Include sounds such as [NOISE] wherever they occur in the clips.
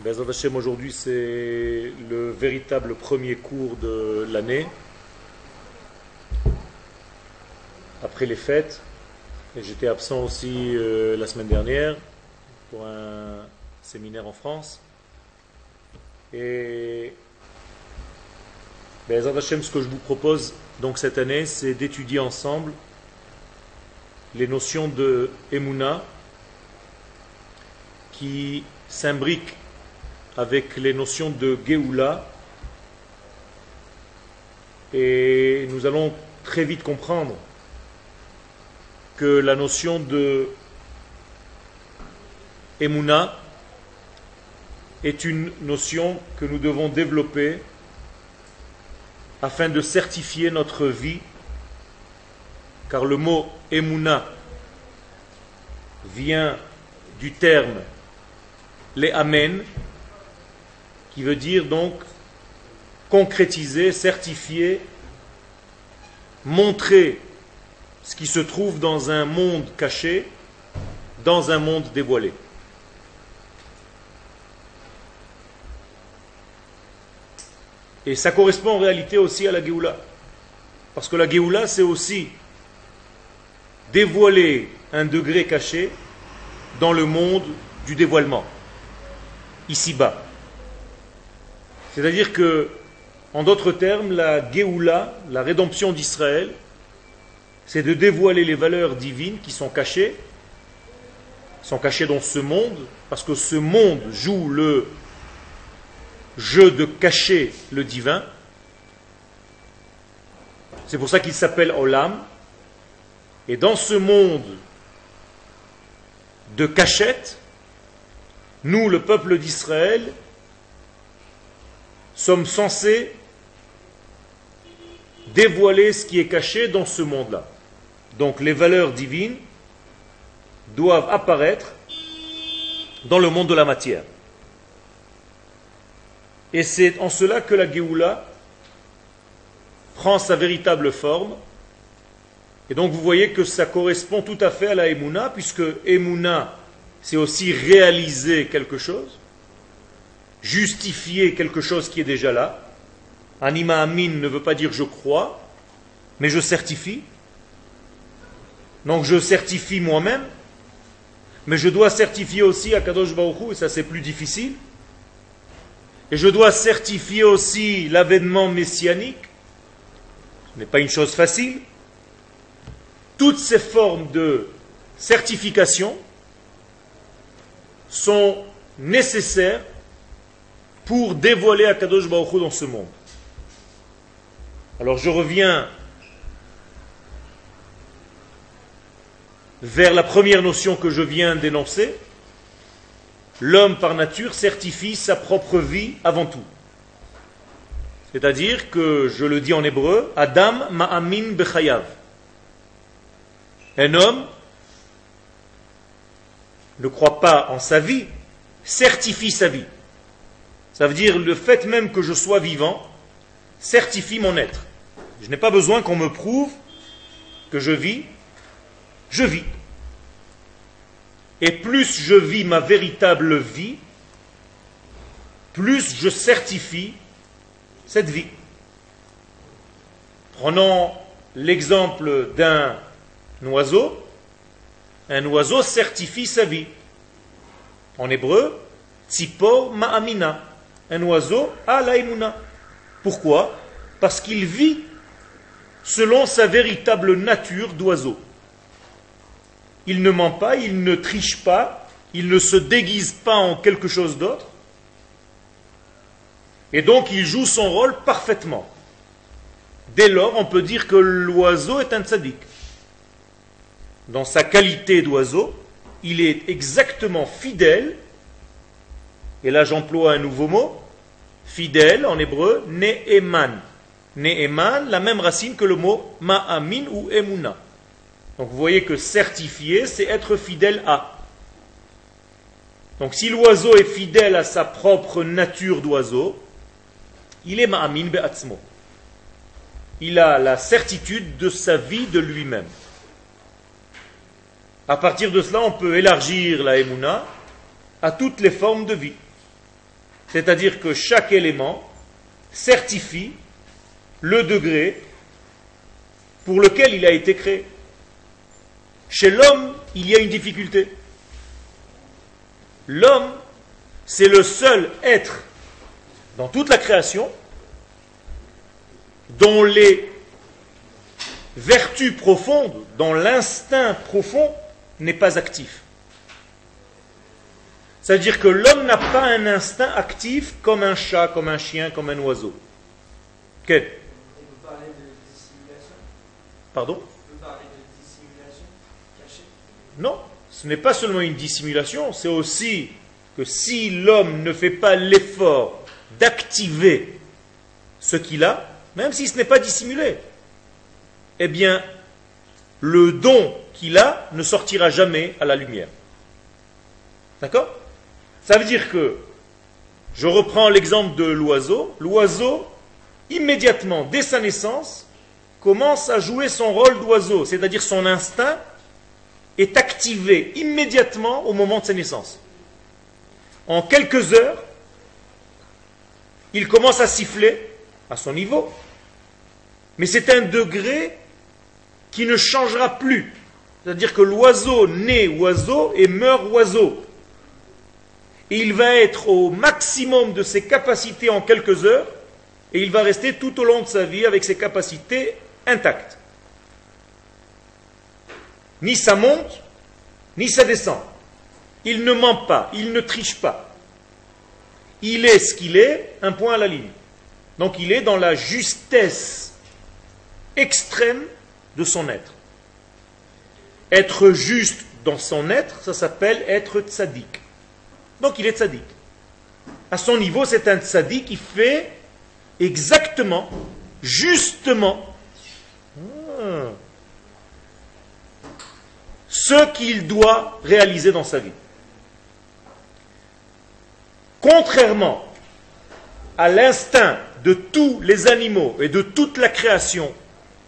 Bezrat Hashem, aujourd'hui c'est le véritable premier cours de l'année. Après les fêtes, j'étais absent aussi euh, la semaine dernière pour un séminaire en France. Et Bezrat Hashem, ce que je vous propose donc cette année, c'est d'étudier ensemble les notions de Emouna qui s'imbriquent avec les notions de Géoula. Et nous allons très vite comprendre que la notion de Emouna est une notion que nous devons développer afin de certifier notre vie, car le mot Emouna vient du terme les Amen, qui veut dire donc concrétiser, certifier, montrer ce qui se trouve dans un monde caché, dans un monde dévoilé. Et ça correspond en réalité aussi à la Géoula. Parce que la Géoula, c'est aussi dévoiler un degré caché dans le monde du dévoilement, ici-bas. C'est-à-dire que, en d'autres termes, la Géoula, la rédemption d'Israël, c'est de dévoiler les valeurs divines qui sont cachées, sont cachées dans ce monde, parce que ce monde joue le jeu de cacher le divin. C'est pour ça qu'il s'appelle Olam. Et dans ce monde de cachette, nous, le peuple d'Israël, sommes censés dévoiler ce qui est caché dans ce monde-là. Donc les valeurs divines doivent apparaître dans le monde de la matière. Et c'est en cela que la Géoula prend sa véritable forme. Et donc vous voyez que ça correspond tout à fait à la Emouna, puisque Emouna, c'est aussi réaliser quelque chose, justifier quelque chose qui est déjà là. Anima Amin ne veut pas dire je crois, mais je certifie. Donc je certifie moi-même, mais je dois certifier aussi à Kadosh et ça c'est plus difficile. Et je dois certifier aussi l'avènement messianique. Ce n'est pas une chose facile. Toutes ces formes de certification sont nécessaires pour dévoiler Akadosh Baruch dans ce monde. Alors je reviens vers la première notion que je viens d'énoncer. L'homme par nature certifie sa propre vie avant tout. C'est-à-dire que, je le dis en hébreu, Adam ma'amin bechayav. Un homme ne croit pas en sa vie, certifie sa vie. Ça veut dire le fait même que je sois vivant certifie mon être. Je n'ai pas besoin qu'on me prouve que je vis, je vis. Et plus je vis ma véritable vie, plus je certifie cette vie. Prenons l'exemple d'un oiseau. Un oiseau certifie sa vie. En hébreu, tzipor ma'amina un oiseau a l'aïmouna. Pourquoi? Parce qu'il vit selon sa véritable nature d'oiseau. Il ne ment pas, il ne triche pas, il ne se déguise pas en quelque chose d'autre. Et donc il joue son rôle parfaitement. Dès lors, on peut dire que l'oiseau est un tzaddik. Dans sa qualité d'oiseau, il est exactement fidèle et là, j'emploie un nouveau mot. Fidèle en hébreu, ne'eman. Ne'eman, la même racine que le mot ma'amin ou emuna. Donc vous voyez que certifier, c'est être fidèle à. Donc si l'oiseau est fidèle à sa propre nature d'oiseau, il est ma'amin be'atzmo. Il a la certitude de sa vie de lui-même. À partir de cela, on peut élargir la emuna à toutes les formes de vie. C'est-à-dire que chaque élément certifie le degré pour lequel il a été créé. Chez l'homme, il y a une difficulté. L'homme, c'est le seul être dans toute la création dont les vertus profondes, dont l'instinct profond n'est pas actif. C'est-à-dire que l'homme n'a pas un instinct actif comme un chat, comme un chien, comme un oiseau. Quel? Pardon? Non, ce n'est pas seulement une dissimulation, c'est aussi que si l'homme ne fait pas l'effort d'activer ce qu'il a, même si ce n'est pas dissimulé, eh bien, le don qu'il a ne sortira jamais à la lumière. D'accord? Ça veut dire que, je reprends l'exemple de l'oiseau, l'oiseau, immédiatement, dès sa naissance, commence à jouer son rôle d'oiseau, c'est-à-dire son instinct est activé immédiatement au moment de sa naissance. En quelques heures, il commence à siffler à son niveau, mais c'est un degré qui ne changera plus. C'est-à-dire que l'oiseau naît oiseau et meurt oiseau. Il va être au maximum de ses capacités en quelques heures, et il va rester tout au long de sa vie avec ses capacités intactes. Ni ça monte, ni ça descend. Il ne ment pas, il ne triche pas. Il est ce qu'il est, un point à la ligne. Donc il est dans la justesse extrême de son être. Être juste dans son être, ça s'appelle être tzaddik. Donc il est tzaddik. À son niveau, c'est un tzaddik qui fait exactement, justement, ah, ce qu'il doit réaliser dans sa vie. Contrairement à l'instinct de tous les animaux et de toute la création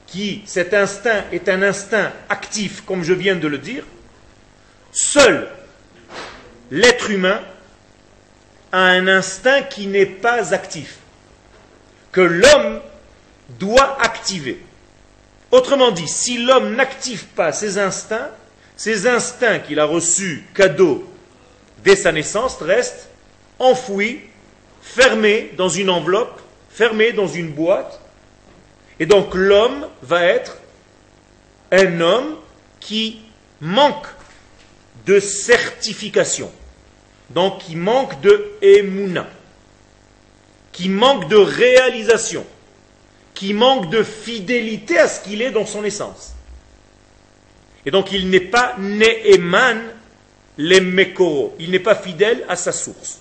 qui, cet instinct est un instinct actif, comme je viens de le dire, seul l'être humain a un instinct qui n'est pas actif, que l'homme doit activer. Autrement dit, si l'homme n'active pas ses instincts, ces instincts qu'il a reçus cadeau dès sa naissance restent enfouis, fermés dans une enveloppe, fermés dans une boîte, et donc l'homme va être un homme qui manque de certification, donc qui manque de émouna, qui manque de réalisation, qui manque de fidélité à ce qu'il est dans son essence. Et donc il n'est pas Ne'eman les Mekoro, il n'est pas fidèle à sa source.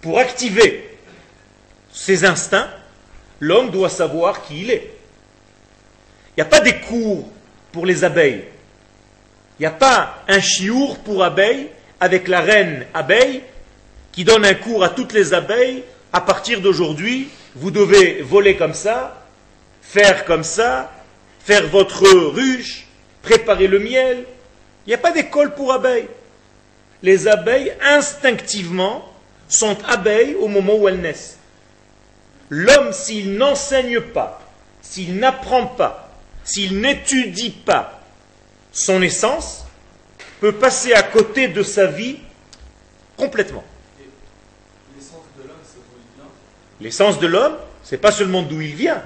Pour activer ses instincts, l'homme doit savoir qui il est. Il n'y a pas des cours pour les abeilles. Il n'y a pas un chiour pour abeilles avec la reine abeille qui donne un cours à toutes les abeilles. À partir d'aujourd'hui, vous devez voler comme ça, faire comme ça, faire votre ruche, préparer le miel. Il n'y a pas d'école pour abeilles. Les abeilles, instinctivement, sont abeilles au moment où elles naissent. L'homme, s'il n'enseigne pas, s'il n'apprend pas, s'il n'étudie pas son essence, peut passer à côté de sa vie complètement. L'essence de l'homme, c'est pas seulement d'où il vient,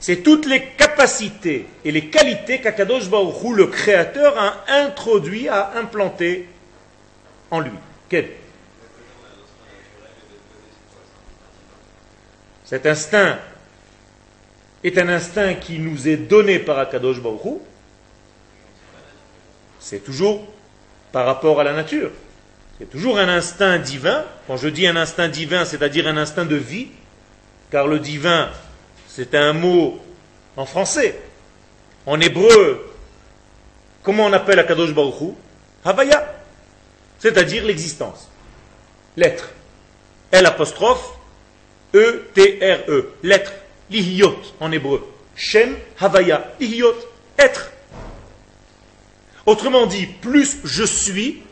c'est toutes les capacités et les qualités qu'Akadosh Baruch le Créateur, a introduit, a implanté en lui. Quel? Cet instinct est un instinct qui nous est donné par Akadosh Baruch C'est toujours par rapport à la nature. C'est toujours un instinct divin. Quand je dis un instinct divin, c'est-à-dire un instinct de vie, car le divin, c'est un mot en français. En hébreu, comment on appelle Akadosh Baruch Havaya, c'est-à-dire l'existence, l'être. L apostrophe E-T-R-E, e. l'être, l'ihyot en hébreu. Shem Havaya, l'ihyot, être. Autrement dit, plus je suis,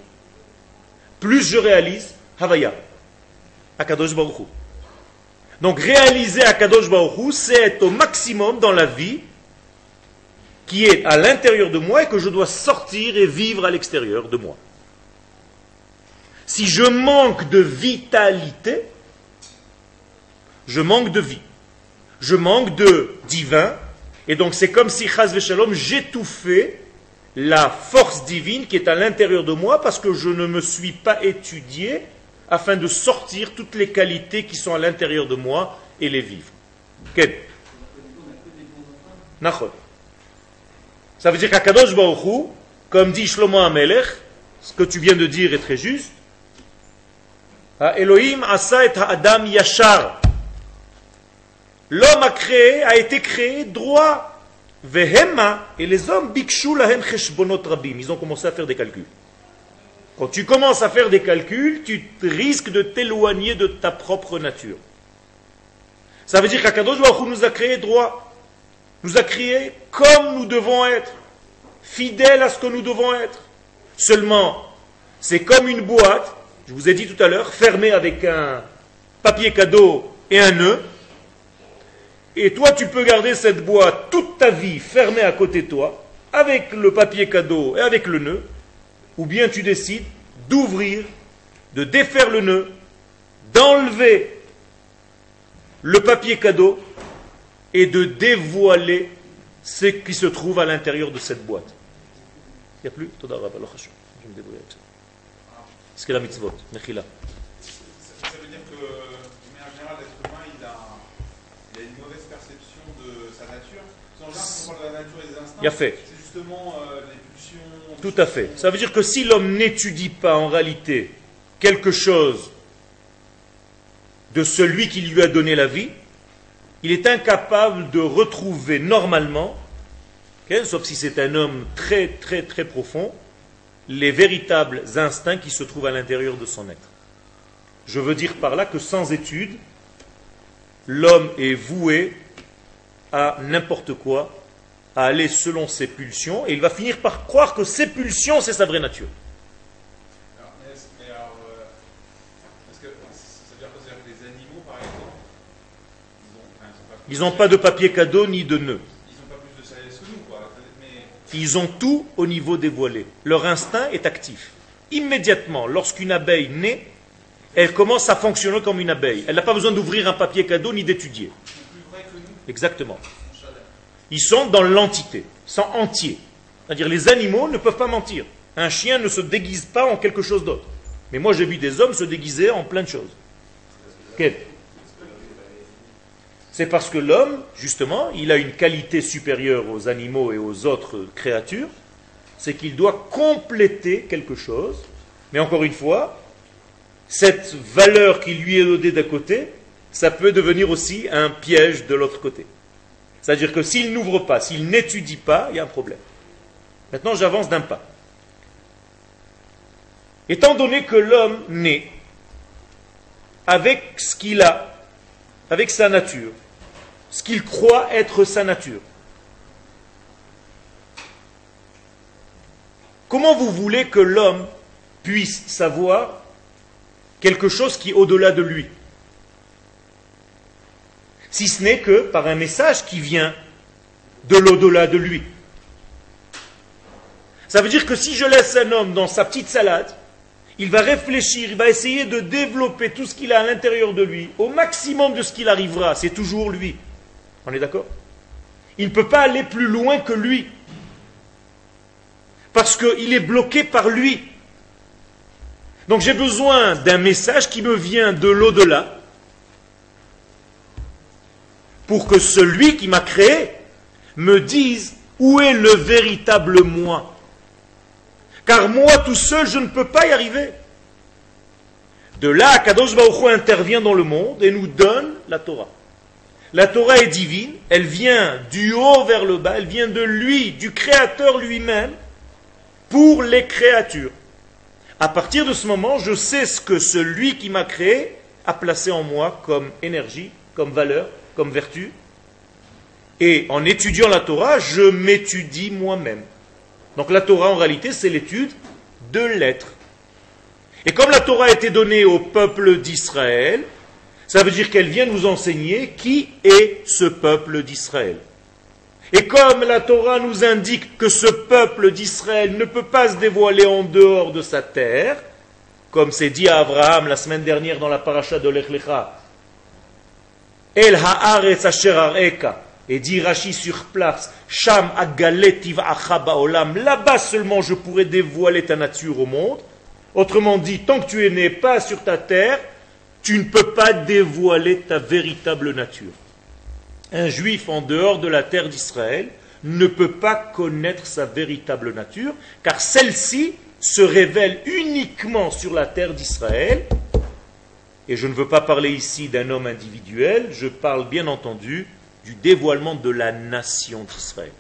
plus je réalise Havaya. Akadosh Baruch. Donc réaliser Akadosh Baruch c'est être au maximum dans la vie qui est à l'intérieur de moi et que je dois sortir et vivre à l'extérieur de moi. Si je manque de vitalité, je manque de vie. Je manque de divin. Et donc c'est comme si, chas Shalom, j'étouffais la force divine qui est à l'intérieur de moi parce que je ne me suis pas étudié afin de sortir toutes les qualités qui sont à l'intérieur de moi et les vivre. Quel Ça veut dire qu'Akadosh Baruch comme dit Shlomo Amelech, ce que tu viens de dire est très juste, Elohim asa et Adam yashar. L'homme a créé, a été créé droit. Vehema, et les hommes, bikshu lahem cheshbonot rabim. Ils ont commencé à faire des calculs. Quand tu commences à faire des calculs, tu risques de t'éloigner de ta propre nature. Ça veut dire qu'Akadosh Baruch nous a créé droit. Nous a créé comme nous devons être. Fidèles à ce que nous devons être. Seulement, c'est comme une boîte, je vous ai dit tout à l'heure, fermée avec un papier cadeau et un nœud. Et toi, tu peux garder cette boîte toute ta vie fermée à côté de toi, avec le papier cadeau et avec le nœud, ou bien tu décides d'ouvrir, de défaire le nœud, d'enlever le papier cadeau et de dévoiler ce qui se trouve à l'intérieur de cette boîte. Il n'y a plus Je me débrouille avec ça. La mitzvot. Il a fait. Euh, Tout à fait. Ça veut dire que si l'homme n'étudie pas en réalité quelque chose de celui qui lui a donné la vie, il est incapable de retrouver normalement, sauf si c'est un homme très très très profond, les véritables instincts qui se trouvent à l'intérieur de son être. Je veux dire par là que sans étude, l'homme est voué à n'importe quoi à aller selon ses pulsions, et il va finir par croire que ses pulsions, c'est sa vraie nature. Ils n'ont pas de papier cadeau ni de nœud. Ils ont tout au niveau dévoilé. Leur instinct est actif. Immédiatement, lorsqu'une abeille naît, elle commence à fonctionner comme une abeille. Elle n'a pas besoin d'ouvrir un papier cadeau ni d'étudier. Exactement. Ils sont dans l'entité, sont entiers. C'est-à-dire les animaux ne peuvent pas mentir. Un chien ne se déguise pas en quelque chose d'autre. Mais moi j'ai vu des hommes se déguiser en plein de choses. C'est parce que l'homme, justement, il a une qualité supérieure aux animaux et aux autres créatures, c'est qu'il doit compléter quelque chose. Mais encore une fois, cette valeur qui lui est donnée d'un côté, ça peut devenir aussi un piège de l'autre côté. C'est-à-dire que s'il n'ouvre pas, s'il n'étudie pas, il y a un problème. Maintenant, j'avance d'un pas. Étant donné que l'homme naît avec ce qu'il a, avec sa nature, ce qu'il croit être sa nature, comment vous voulez que l'homme puisse savoir quelque chose qui est au-delà de lui? Si ce n'est que par un message qui vient de l'au-delà de lui. Ça veut dire que si je laisse un homme dans sa petite salade, il va réfléchir, il va essayer de développer tout ce qu'il a à l'intérieur de lui, au maximum de ce qu'il arrivera, c'est toujours lui. On est d'accord? Il ne peut pas aller plus loin que lui. Parce qu'il est bloqué par lui. Donc j'ai besoin d'un message qui me vient de l'au-delà, pour que celui qui m'a créé me dise où est le véritable moi. Car moi tout seul, je ne peux pas y arriver. De là, Kadosh Baruch intervient dans le monde et nous donne la Torah. La Torah est divine, elle vient du haut vers le bas, elle vient de lui, du Créateur lui-même, pour les créatures. À partir de ce moment, je sais ce que celui qui m'a créé a placé en moi comme énergie, comme valeur, comme vertu. Et en étudiant la Torah, je m'étudie moi-même. Donc la Torah, en réalité, c'est l'étude de l'être. Et comme la Torah a été donnée au peuple d'Israël, ça veut dire qu'elle vient nous enseigner qui est ce peuple d'Israël. Et comme la Torah nous indique que ce peuple d'Israël ne peut pas se dévoiler en dehors de sa terre, comme c'est dit à Abraham la semaine dernière dans la paracha de l'Echlecha, El haaretz asher et dit Rashi sur place, Sham baolam, là-bas seulement je pourrais dévoiler ta nature au monde. Autrement dit, tant que tu es pas sur ta terre, tu ne peux pas dévoiler ta véritable nature. Un juif en dehors de la terre d'Israël ne peut pas connaître sa véritable nature, car celle-ci se révèle uniquement sur la terre d'Israël. Et je ne veux pas parler ici d'un homme individuel, je parle bien entendu du dévoilement de la nation d'Israël.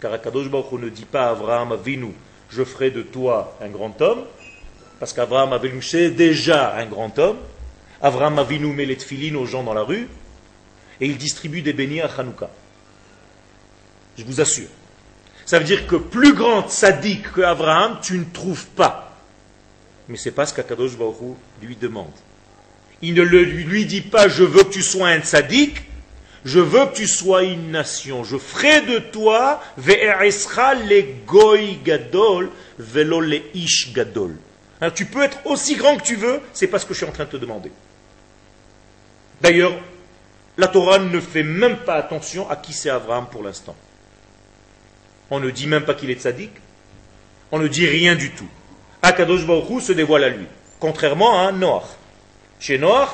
Car Akadosh Baruch ne dit pas à Abraham Avinu, je ferai de toi un grand homme, parce qu'Abraham Avinu c'est déjà un grand homme. Abraham Avinu met les tfilines aux gens dans la rue, et il distribue des beignets à Hanouka. Je vous assure. Ça veut dire que plus grand sadique que Abraham, tu ne trouves pas. Mais c'est pas ce qu'Akadosh Baruch lui demande. Il ne lui dit pas je veux que tu sois un sadique, je veux que tu sois une nation. Je ferai de toi gadol velo le ish gadol. Alors, tu peux être aussi grand que tu veux, c'est pas ce que je suis en train de te demander. D'ailleurs, la Torah ne fait même pas attention à qui c'est Abraham pour l'instant. On ne dit même pas qu'il est sadique. On ne dit rien du tout. Akadosh Baruch se dévoile à lui. Contrairement à Noach. Chez Noach,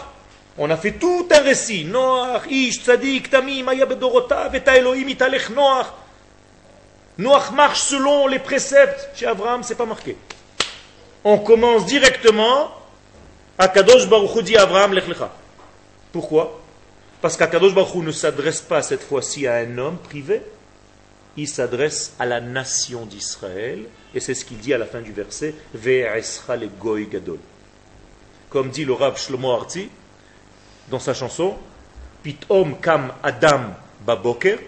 on a fait tout un récit. Noach, Ish, Tzadik, Tamim, Veta Elohim, Italech, Noach. Noach marche selon les préceptes. Chez Abraham, c'est pas marqué. On commence directement. Akadosh Baruch dit à Abraham, Lech Pourquoi? Parce qu'Akadosh Baruch ne s'adresse pas cette fois-ci à un homme privé. Il s'adresse à la nation d'Israël. Et c'est ce qu'il dit à la fin du verset. Ve'esra le goy gadol. Comme dit le Rav Shlomo Arti dans sa chanson, Pitom kam Adam baboker,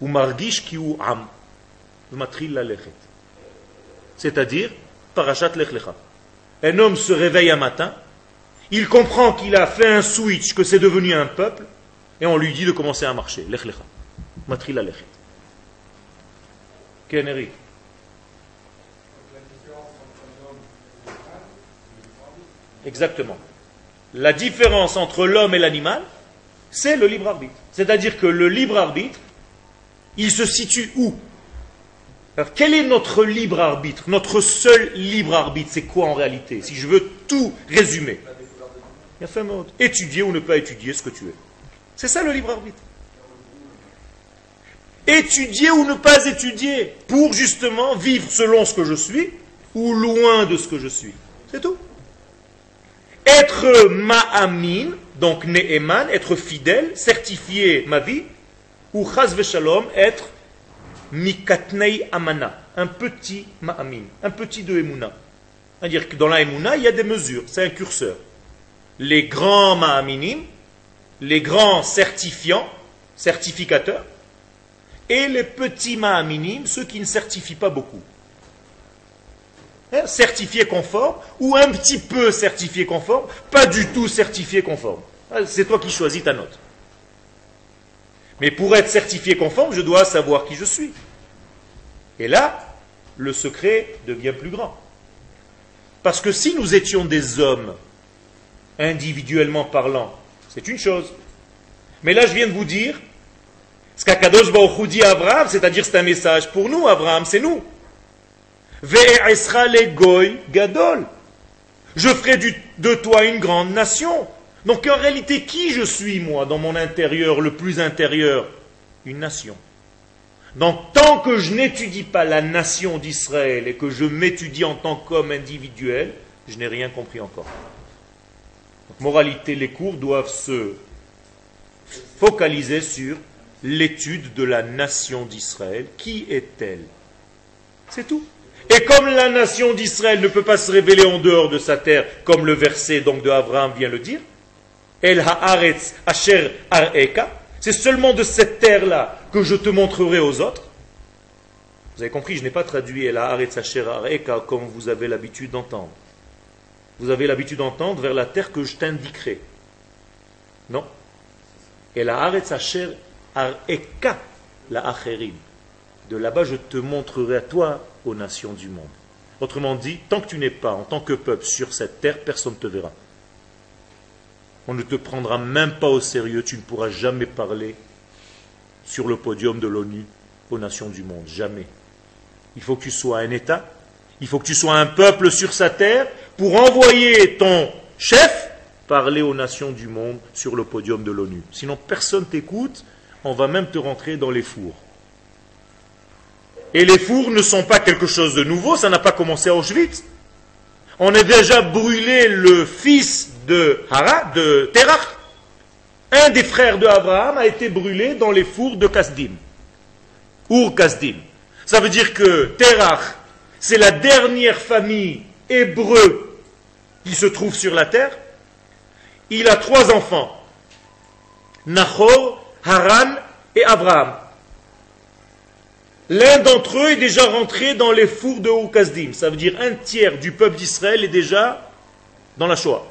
ou margish ki ou am, C'est-à-dire, parachat lech Un homme se réveille un matin, il comprend qu'il a fait un switch, que c'est devenu un peuple, et on lui dit de commencer à marcher. Lech lecha. Matril. Ken Eric Exactement. La différence entre l'homme et l'animal, c'est le libre arbitre. C'est-à-dire que le libre arbitre, il se situe où? Alors, quel est notre libre arbitre? Notre seul libre arbitre, c'est quoi en réalité? Si je veux tout résumer. Étudier ou ne pas étudier ce que tu es. C'est ça le libre arbitre. Étudier ou ne pas étudier pour justement vivre selon ce que je suis ou loin de ce que je suis. C'est tout. Être ma'amin, donc ne'eman, être fidèle, certifier ma vie, ou chaz veshalom, être mikatnei amana, un petit ma'amin, un petit de emuna. C'est-à-dire que dans la emuna, il y a des mesures, c'est un curseur. Les grands ma'aminim, les grands certifiants, certificateurs, et les petits ma'aminim, ceux qui ne certifient pas beaucoup. Hein, certifié conforme ou un petit peu certifié conforme, pas du tout certifié conforme. Ah, c'est toi qui choisis ta note. Mais pour être certifié conforme, je dois savoir qui je suis. Et là, le secret devient plus grand. Parce que si nous étions des hommes, individuellement parlant, c'est une chose. Mais là, je viens de vous dire, ce qu'Akadosh Baruch dit à Abraham, c'est-à-dire c'est un message pour nous, Abraham, c'est nous. Gadol. Je ferai de toi une grande nation. Donc en réalité, qui je suis, moi, dans mon intérieur, le plus intérieur? Une nation. Donc tant que je n'étudie pas la nation d'Israël et que je m'étudie en tant qu'homme individuel, je n'ai rien compris encore. moralité, les cours doivent se focaliser sur l'étude de la nation d'Israël. Qui est-elle? C'est tout. Et comme la nation d'Israël ne peut pas se révéler en dehors de sa terre, comme le verset donc de Abraham vient le dire, El haaretz asher areka, c'est seulement de cette terre-là que je te montrerai aux autres. Vous avez compris, je n'ai pas traduit El haaretz asher areka comme vous avez l'habitude d'entendre. vous avez l'habitude d'entendre vers la terre que je t'indiquerai. Non. Et la Haaretz Asher Areka la Acherim. De là-bas, je te montrerai à toi, aux nations du monde. Autrement dit, tant que tu n'es pas en tant que peuple sur cette terre, personne ne te verra. On ne te prendra même pas au sérieux, tu ne pourras jamais parler sur le podium de l'ONU aux nations du monde. Jamais. Il faut que tu sois un État, il faut que tu sois un peuple sur sa terre pour envoyer ton chef parler aux nations du monde sur le podium de l'ONU. Sinon, personne t'écoute, on va même te rentrer dans les fours. Et les fours ne sont pas quelque chose de nouveau, ça n'a pas commencé à Auschwitz. On a déjà brûlé le fils de Hara, de Terach. Un des frères de Abraham a été brûlé dans les fours de Kasdim. Ur Kasdim. Ça veut dire que Terach, c'est la dernière famille hébreu qui se trouve sur la terre. Il a trois enfants. Nahor, Haran et Abraham. L'un d'entre eux est déjà rentré dans les fours de Oukazdim. Ça veut dire un tiers du peuple d'Israël est déjà dans la Shoah.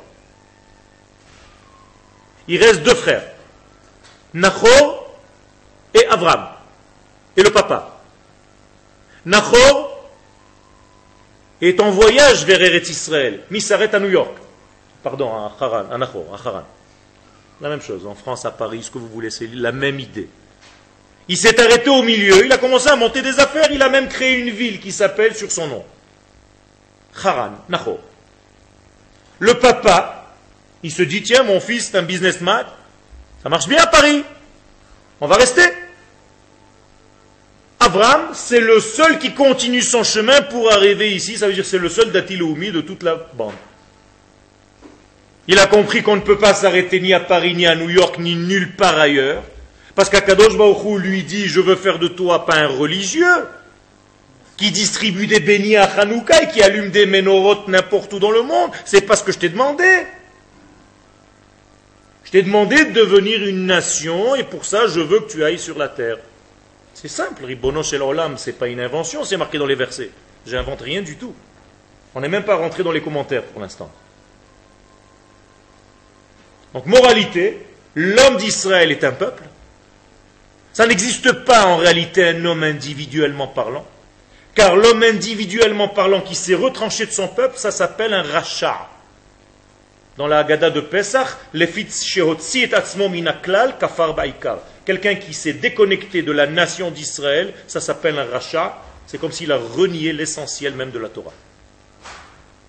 Il reste deux frères. Nachor et Abraham. Et le papa. Nachor est en voyage vers Eretz Israël. Mais il s'arrête à New York. Pardon, à Haran, à Nachor, à Haran. La même chose, en France, à Paris, ce que vous voulez, c'est la même idée. Il s'est arrêté au milieu, il a commencé à monter des affaires, il a même créé une ville qui s'appelle sur son nom. Haran, Nacho. Le papa, il se dit, tiens, mon fils est un businessman, ça marche bien à Paris, on va rester. Abraham, c'est le seul qui continue son chemin pour arriver ici, ça veut dire c'est le seul d'Atiloumi de toute la bande. Il a compris qu'on ne peut pas s'arrêter ni à Paris, ni à New York, ni nulle part ailleurs. Parce qu'Akadosh Baruch lui dit Je veux faire de toi pas un religieux qui distribue des bénis à Hanouka et qui allume des ménorotes n'importe où dans le monde. C'est pas ce que je t'ai demandé. Je t'ai demandé de devenir une nation et pour ça je veux que tu ailles sur la terre. C'est simple, Ribono Shel Olam, c'est pas une invention, c'est marqué dans les versets. J'invente rien du tout. On n'est même pas rentré dans les commentaires pour l'instant. Donc, moralité, l'homme d'Israël est un peuple. Ça n'existe pas en réalité un homme individuellement parlant. Car l'homme individuellement parlant qui s'est retranché de son peuple, ça s'appelle un rachat. Dans la Haggadah de Pesach, kafar Quelqu'un qui s'est déconnecté de la nation d'Israël, ça s'appelle un rachat. C'est comme s'il a renié l'essentiel même de la Torah.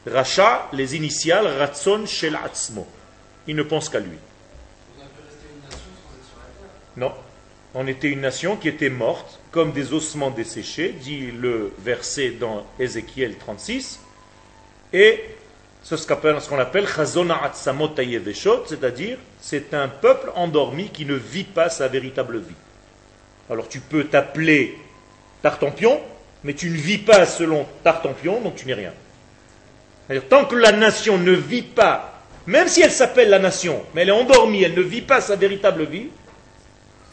Rachat, les initiales, Ratson Shel Atzmo il ne pense qu'à lui. Non. On était une nation qui était morte, comme des ossements desséchés, dit le verset dans Ézéchiel 36. Et c'est ce qu'on appelle c'est-à-dire c'est un peuple endormi qui ne vit pas sa véritable vie. Alors tu peux t'appeler Tartampion, mais tu ne vis pas selon Tartampion, donc tu n'es rien. Tant que la nation ne vit pas même si elle s'appelle la nation, mais elle est endormie, elle ne vit pas sa véritable vie,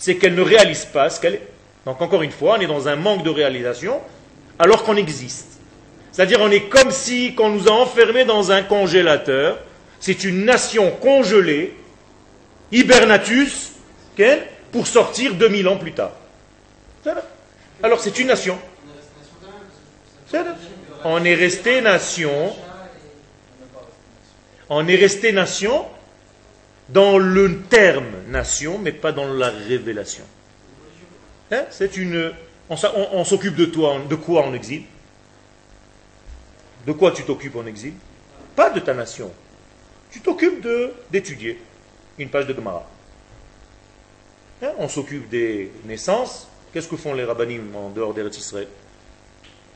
c'est qu'elle ne réalise pas ce qu'elle est. Donc encore une fois, on est dans un manque de réalisation alors qu'on existe. C'est-à-dire on est comme si on nous a enfermés dans un congélateur, c'est une nation congelée, hibernatus, pour sortir 2000 ans plus tard. Alors c'est une nation. On est resté nation on est resté nation dans le terme nation, mais pas dans la révélation. Hein? C'est une. On, s'occupe de toi, de quoi en exil? De quoi tu t'occupes en exil? Pas de ta nation. Tu t'occupes d'étudier une page de Gemara. Hein? On s'occupe des naissances. Qu'est-ce que font les rabbinim en dehors des Israël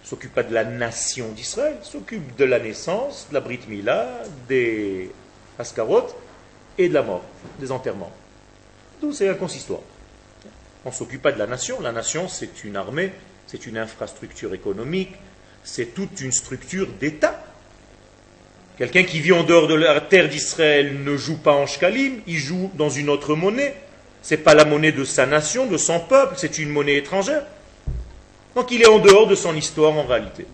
s'occupe pas de la nation d'Israël, s'occupe de la naissance, de la Brit Mila, des Askarot et de la mort, des enterrements. Tout c'est un. On ne s'occupe pas de la nation. La nation, c'est une armée, c'est une infrastructure économique, c'est toute une structure d'État. Quelqu'un qui vit en dehors de la terre d'Israël ne joue pas en shkalim, il joue dans une autre monnaie. Ce n'est pas la monnaie de sa nation, de son peuple, c'est une monnaie étrangère. Donc il est en dehors de son histoire en réalité.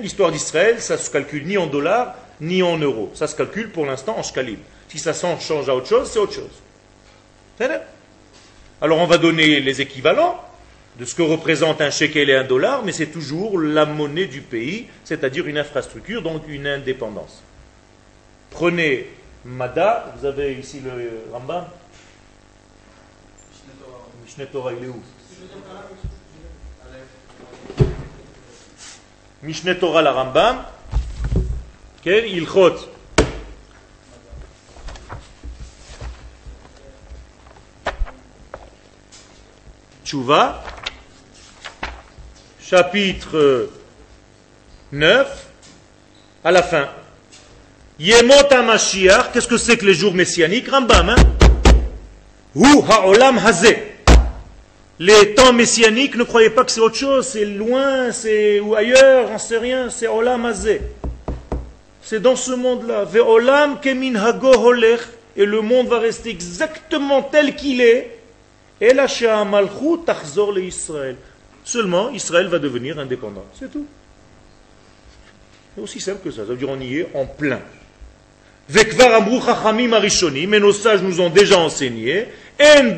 L'histoire d'Israël, ça ne se calcule ni en dollars, ni en euros. Ça se calcule pour l'instant en shkalim. Si ça change à autre chose, c'est autre chose. Alors on va donner les équivalents de ce que représente un shekel et un dollar, mais c'est toujours la monnaie du pays, c'est-à-dire une infrastructure, donc une indépendance. Prenez Mada, vous avez ici le Rambam? Mishneh Torah, il est où? Mishneh Torah, la Rambam, Ilchot Tchouva, chapitre 9, à la fin. Yemot Mashiach, qu'est-ce que c'est que les jours messianiques Rambam, hein? Hu ha'olam hazeh. Les temps messianiques, ne croyez pas que c'est autre chose, c'est loin, c'est ou ailleurs, on sait rien, c'est olam hazeh. C'est dans ce monde-là. Ve'olam kemin hago holech. Et le monde va rester exactement tel qu'il est. Et la malchut tachzor le Israël. Seulement, Israël va devenir indépendant. C'est tout. C'est aussi simple que ça. Ça veut dire on y est en plein. Mais nos sages nous ont déjà enseigné. Ben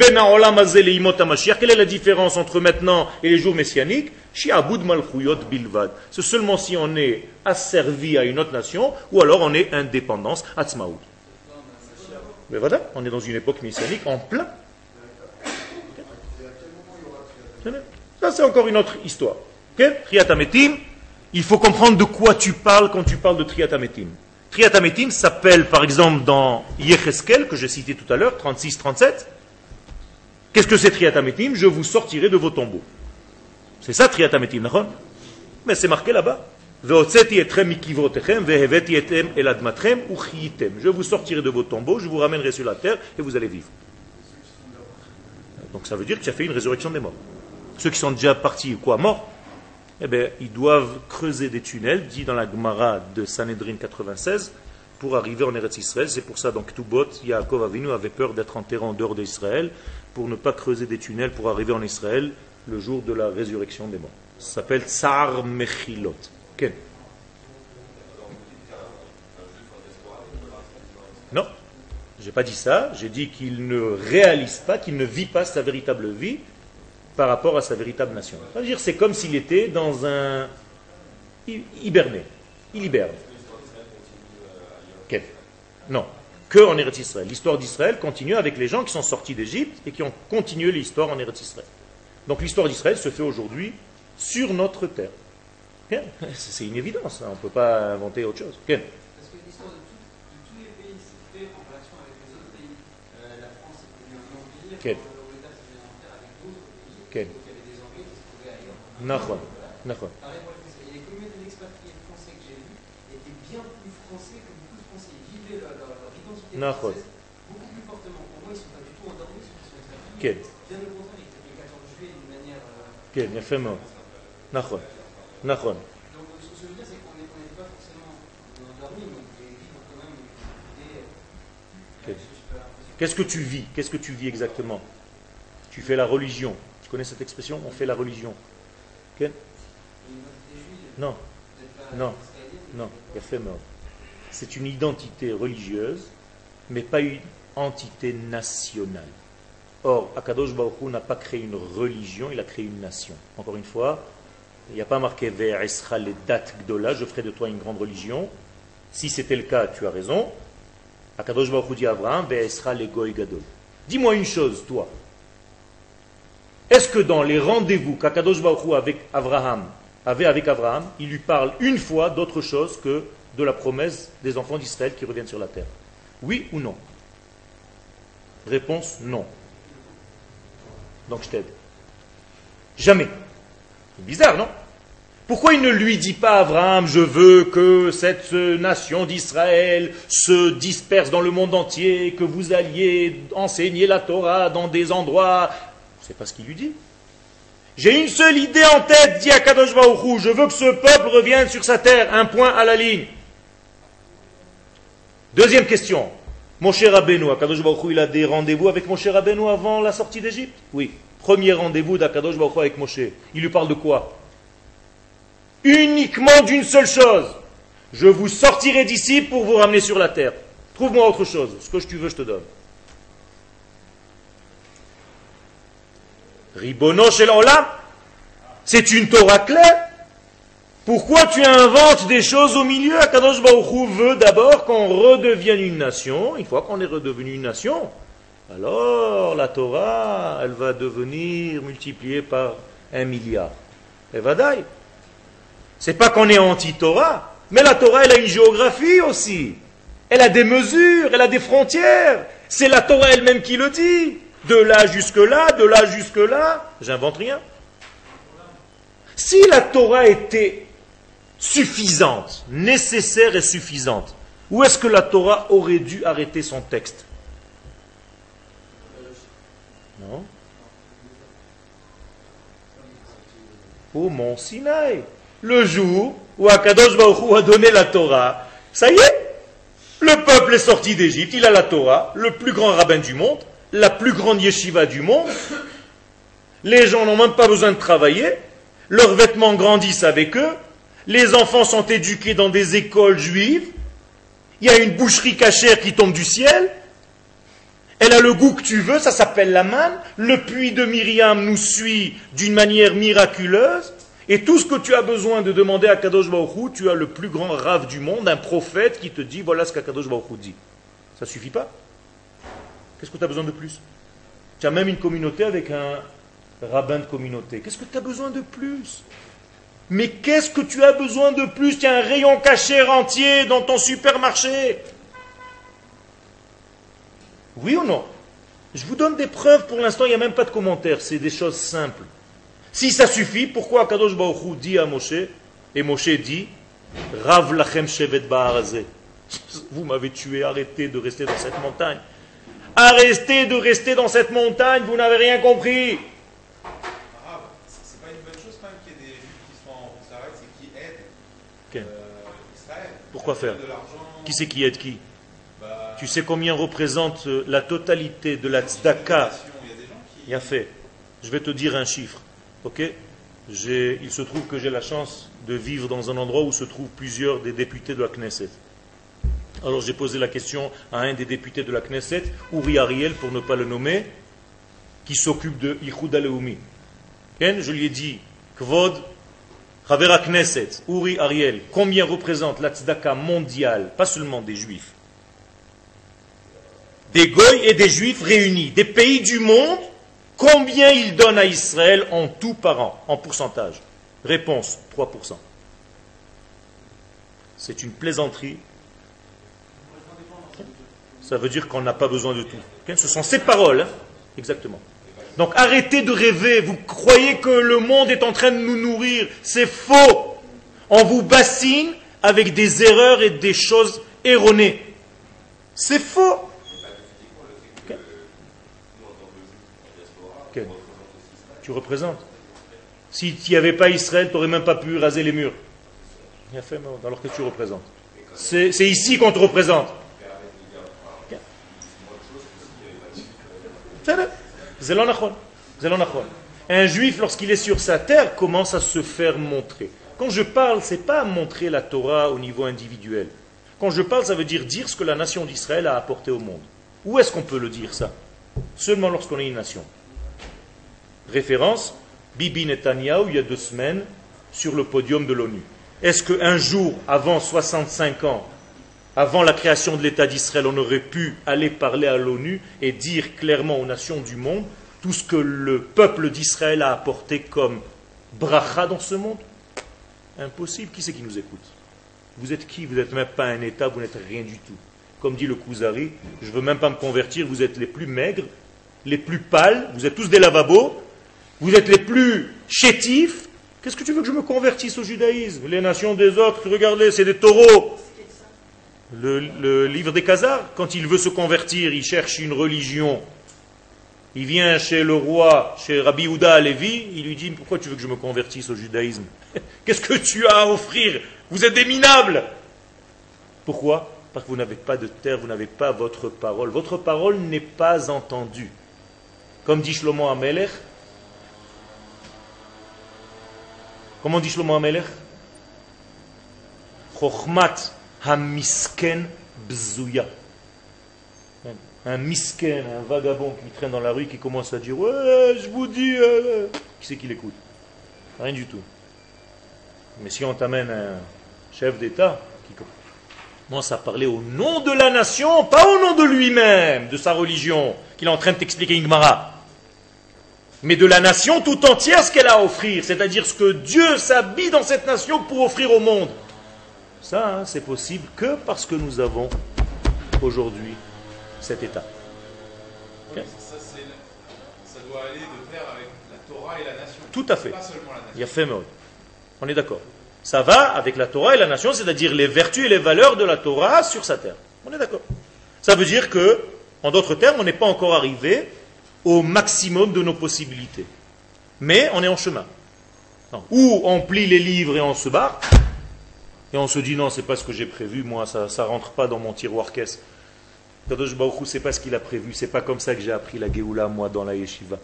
Quelle est la différence entre maintenant et les jours messianiques? C'est seulement si on est asservi à une autre nation ou alors on est indépendance, Mais voilà, on est dans une époque messianique en plein. Ça, c'est encore une autre histoire. Il faut comprendre de quoi tu parles quand tu parles de Triatametim. Triatametim s'appelle, par exemple, dans Yecheskel, que j'ai cité tout à l'heure, 36-37. Qu'est-ce que c'est Triatametim Je vous sortirai de vos tombeaux. C'est ça Triatametim, d'accord? Mais c'est marqué là-bas. Je vous sortirai de vos tombeaux, je vous ramènerai sur la terre et vous allez vivre. Donc ça veut dire que tu as fait une résurrection des morts. Ceux qui sont déjà partis, quoi, morts, eh bien, ils doivent creuser des tunnels, dit dans la Gemara de Sanhedrin 96, pour arriver en Eretz Israël. C'est pour ça, donc, Toubot, Yaakov Avinu avait peur d'être enterré en dehors d'Israël, pour ne pas creuser des tunnels pour arriver en Israël le jour de la résurrection des morts. Ça s'appelle Tsar Mechilot. Non, j'ai pas dit ça. J'ai dit qu'il ne réalise pas, qu'il ne vit pas sa véritable vie, par rapport à sa véritable nation. C'est comme s'il était dans un hiberné. Il hiberne. Non, que en Eretz Israël. L'histoire d'Israël continue avec les gens qui sont sortis d'Égypte et qui ont continué l'histoire en Eretz Israël. Donc l'histoire d'Israël se fait aujourd'hui sur notre terre. C'est une évidence, hein. on ne peut pas inventer autre chose. Quel Nahon. Nahon. Les communautés d'expatriés français que j'ai vues étaient bien plus français que beaucoup de Français. Ils vivaient leur, leur, leur identité française beaucoup plus fortement. Pour moi, ils ne sont pas du tout endormis sur Bien au contraire, Nahon. Qu'est-ce que tu vis? Qu'est-ce que tu vis exactement? Tu fais la religion. Tu connais cette expression On fait la religion. Non. Non. Non. C'est une identité religieuse, mais pas une entité nationale. Or, Akadosh Baruch n'a pas créé une religion, il a créé une nation. Encore une fois, il n'y a pas marqué Ve'esra les dates gdola, je ferai de toi une grande religion. Si c'était le cas, tu as raison. Akadosh Baruch dit à Abraham, Ve'esra les goy. Dis-moi une chose, toi. Est-ce que dans les rendez-vous qu'Akadosh Baruch avait avec Abraham, il lui parle une fois d'autre chose que de la promesse des enfants d'Israël qui reviennent sur la terre? Oui ou non? Réponse non. Donc je t'aide. Jamais. C'est bizarre, non? Pourquoi il ne lui dit pas, Abraham, je veux que cette nation d'Israël se disperse dans le monde entier, que vous alliez enseigner la Torah dans des endroits c'est pas ce qu'il lui dit. J'ai une seule idée en tête, dit Akadosh Baruchou, je veux que ce peuple revienne sur sa terre, un point à la ligne. Deuxième question. Moshe Rabbeinu, Akadosh Baruchou, il a des rendez-vous avec Moshe Rabbeinu avant la sortie d'Égypte? Oui. Premier rendez-vous d'Akadosh Baruchou avec Moshe. Il lui parle de quoi? Uniquement d'une seule chose. Je vous sortirai d'ici pour vous ramener sur la terre. Trouve-moi autre chose. Ce que tu veux, je te donne. Ribono shel olam. C'est une Torah claire. Pourquoi tu inventes des choses au milieu? Akadosh Baruch veut d'abord qu'on redevienne une nation. Une fois qu'on est redevenu une nation, alors la Torah, elle va devenir multipliée par un milliard. Et va d'ailleurs. C'est pas qu'on est anti-Torah, mais la Torah, elle a une géographie aussi. Elle a des mesures, elle a des frontières. C'est la Torah elle-même qui le dit. De là jusque là, de là jusque là. J'invente rien. Si la Torah était suffisante, nécessaire et suffisante, où est-ce que la Torah aurait dû arrêter son texte? Non Au mont Sinaï. Le jour où Akadosh Baruch a donné la Torah, ça y est, le peuple est sorti d'Égypte, il a la Torah, le plus grand rabbin du monde, la plus grande yeshiva du monde. Les gens n'ont même pas besoin de travailler, leurs vêtements grandissent avec eux, les enfants sont éduqués dans des écoles juives, il y a une boucherie cachère qui tombe du ciel, elle a le goût que tu veux, ça s'appelle la manne, le puits de Myriam nous suit d'une manière miraculeuse, et tout ce que tu as besoin de demander à Kadosh Baruch tu as le plus grand rave du monde, un prophète qui te dit voilà ce qu'Akadosh Baruch dit. Ça suffit pas? Qu'est-ce que tu as besoin de plus? Tu as même une communauté avec un rabbin de communauté. Qu'est-ce que tu as besoin de plus? Mais qu'est-ce que tu as besoin de plus? Tu as un rayon caché entier dans ton supermarché. Oui ou non? Je vous donne des preuves pour l'instant, il n'y a même pas de commentaires, c'est des choses simples. Si ça suffit, pourquoi Kadosh Baruch dit à Moshe, et Moshe dit, Rav lachem shevet Vous m'avez tué, arrêtez de rester dans cette montagne. Arrêtez de rester dans cette montagne, vous n'avez rien compris. Pourquoi faire. Qui c'est qui aide qui Bah, Tu sais combien représente euh, la totalité de la tzedaka il y a fait. Je vais te dire un chiffre. Ok Il se trouve que j'ai la chance de vivre dans un endroit où se trouvent plusieurs des députés de la Knesset. Alors j'ai posé la question à un des députés de la Knesset, Uri Ariel pour ne pas le nommer, qui s'occupe de Ichud Aleumi. Ken, Je lui ai dit, Kvod, Chavera Knesset, Uri Ariel, combien représente la tzedaka mondiale, pas seulement des juifs, des goy et des juifs réunis, des pays du monde, combien ils donnent à Israël en tout par an, en pourcentage? Réponse, 3%. C'est une plaisanterie. Ça veut dire qu'on n'a pas besoin de tout. Ce sont ces paroles, hein exactement. Donc arrêtez de rêver, vous croyez que le monde est en train de nous nourrir, c'est faux. On vous bassine avec des erreurs et des choses erronées. C'est faux. Tu représentes. Si tu n'y avait pas Israël, tu n'aurais même pas pu raser les murs. Alors que tu représentes. C'est ici qu'on te représente. זה לא נכון. זה לא נכון. Un juif, lorsqu'il est sur sa terre, commence à se faire montrer. Quand je parle, ce n'est pas montrer la Torah au niveau individuel. Quand je parle, ça veut dire dire ce que la nation d'Israël a apporté au monde. Où est-ce qu'on peut le dire ça Seulement lorsqu'on est une nation. Référence, Bibi Netanyahu, il y a deux semaines, sur le podium de l'ONU. Est-ce qu'un jour, avant 65 ans, avant la création de l'État d'Israël, on aurait pu aller parler à l'ONU et dire clairement aux nations du monde tout ce que le peuple d'Israël a apporté comme bracha dans ce monde Impossible. Qui c'est qui nous écoute? Vous êtes qui? Vous n'êtes même pas un État, vous n'êtes rien du tout. Comme dit le Kuzari, je ne veux même pas me convertir, vous êtes les plus maigres, les plus pâles, vous êtes tous des lavabos, vous êtes les plus chétifs. Qu'est-ce que tu veux que je me convertisse au judaïsme? Les nations des autres, regardez, c'est des taureaux. Le, livre des Khazars, quand il veut se convertir, il cherche une religion. Il vient chez le roi, chez Rabbi Houda Levi, il lui dit Pourquoi tu veux que je me convertisse au judaïsme? [LAUGHS] Qu'est-ce que tu as à offrir? Vous êtes des minables! Pourquoi? Parce que vous n'avez pas de terre, vous n'avez pas votre parole. Votre parole n'est pas entendue. Comme dit Shlomo Amelech, comment dit Shlomo Amelech Chochmat hamisken bzouya. Un misken, un vagabond qui traîne dans la rue qui commence à dire Ouais, je vous dis. Euh, qui c'est qui l'écoute? Rien du tout. Mais si on t'amène un chef d'État qui commence à parler au nom de la nation, pas au nom de lui-même, de sa religion, qu'il est en train de t'expliquer Ingmara, mais de la nation tout entière ce qu'elle a à offrir, c'est-à-dire ce que Dieu s'habille dans cette nation pour offrir au monde. Ça, hein, c'est possible que parce que nous avons aujourd'hui cet état. ça, doit aller de pair avec la Torah et la nation. Tout à fait. Il y a fait On est d'accord. Ça va avec la Torah et la nation, c'est-à-dire les vertus et les valeurs de la Torah sur sa terre. On est d'accord. Ça veut dire que, en d'autres termes, on n'est pas encore arrivé au maximum de nos possibilités. Mais on est en chemin. Ou on plie les livres et on se barre, et on se dit non, c'est pas ce que j'ai prévu, moi, ça ne rentre pas dans mon tiroir caisse. Kadosh Baruch c'est pas ce qu'il a prévu, c'est pas comme ça que j'ai appris la Géoula, moi, dans la yeshiva.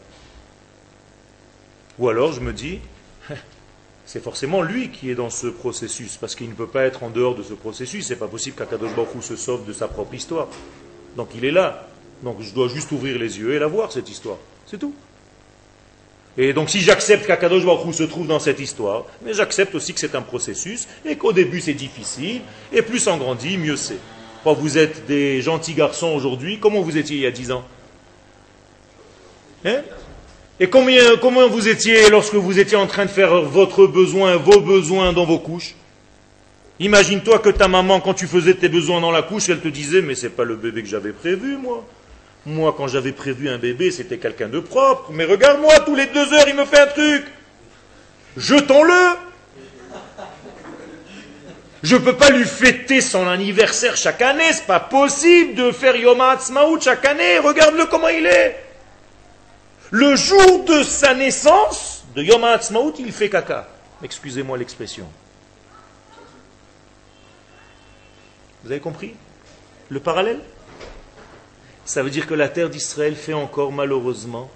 Ou alors je me dis, [LAUGHS] c'est forcément lui qui est dans ce processus, parce qu'il ne peut pas être en dehors de ce processus, c'est pas possible qu'Akadosh se sauve de sa propre histoire. Donc il est là. Donc je dois juste ouvrir les yeux et la voir, cette histoire. C'est tout. Et donc si j'accepte qu'Akadosh Baruch se trouve dans cette histoire, mais j'accepte aussi que c'est un processus et qu'au début c'est difficile, et plus on grandit, mieux c'est. Vous êtes des gentils garçons aujourd'hui, comment vous étiez il y a dix ans? Hein? Et combien, comment vous étiez lorsque vous étiez en train de faire votre besoin, vos besoins dans vos couches? Imagine-toi que ta maman, quand tu faisais tes besoins dans la couche, elle te disait, mais c'est pas le bébé que j'avais prévu, moi. Moi, quand j'avais prévu un bébé, c'était quelqu'un de propre. Mais regarde-moi, tous les deux heures, il me fait un truc. Jetons-le. Je ne peux pas lui fêter son anniversaire chaque année. C'est pas possible de faire Yom Ha'atzmaut chaque année. Regarde-le comment il est. Le jour de sa naissance, de Yom Ha'atzmaut, il fait caca. Excusez-moi l'expression. Vous avez compris le parallèle? Ça veut dire que la terre d'Israël fait encore malheureusement,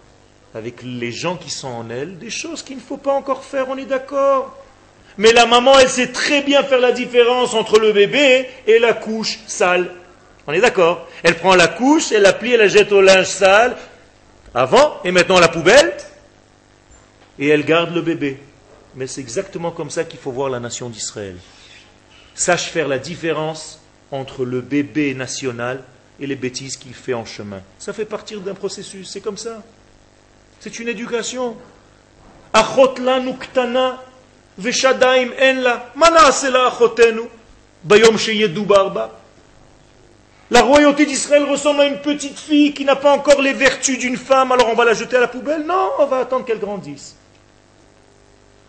avec les gens qui sont en elle, des choses qu'il ne faut pas encore faire, on est d'accord. Mais la maman, elle sait très bien faire la différence entre le bébé et la couche sale. On est d'accord Elle prend la couche, elle la plie, elle la jette au linge sale, avant, et maintenant à la poubelle, et elle garde le bébé. Mais c'est exactement comme ça qu'il faut voir la nation d'Israël. Sache faire la différence entre le bébé national et les bêtises qu'il fait en chemin. Ça fait partir d'un processus, c'est comme ça. C'est une éducation. La royauté d'Israël ressemble à une petite fille qui n'a pas encore les vertus d'une femme, alors on va la jeter à la poubelle Non, on va attendre qu'elle grandisse.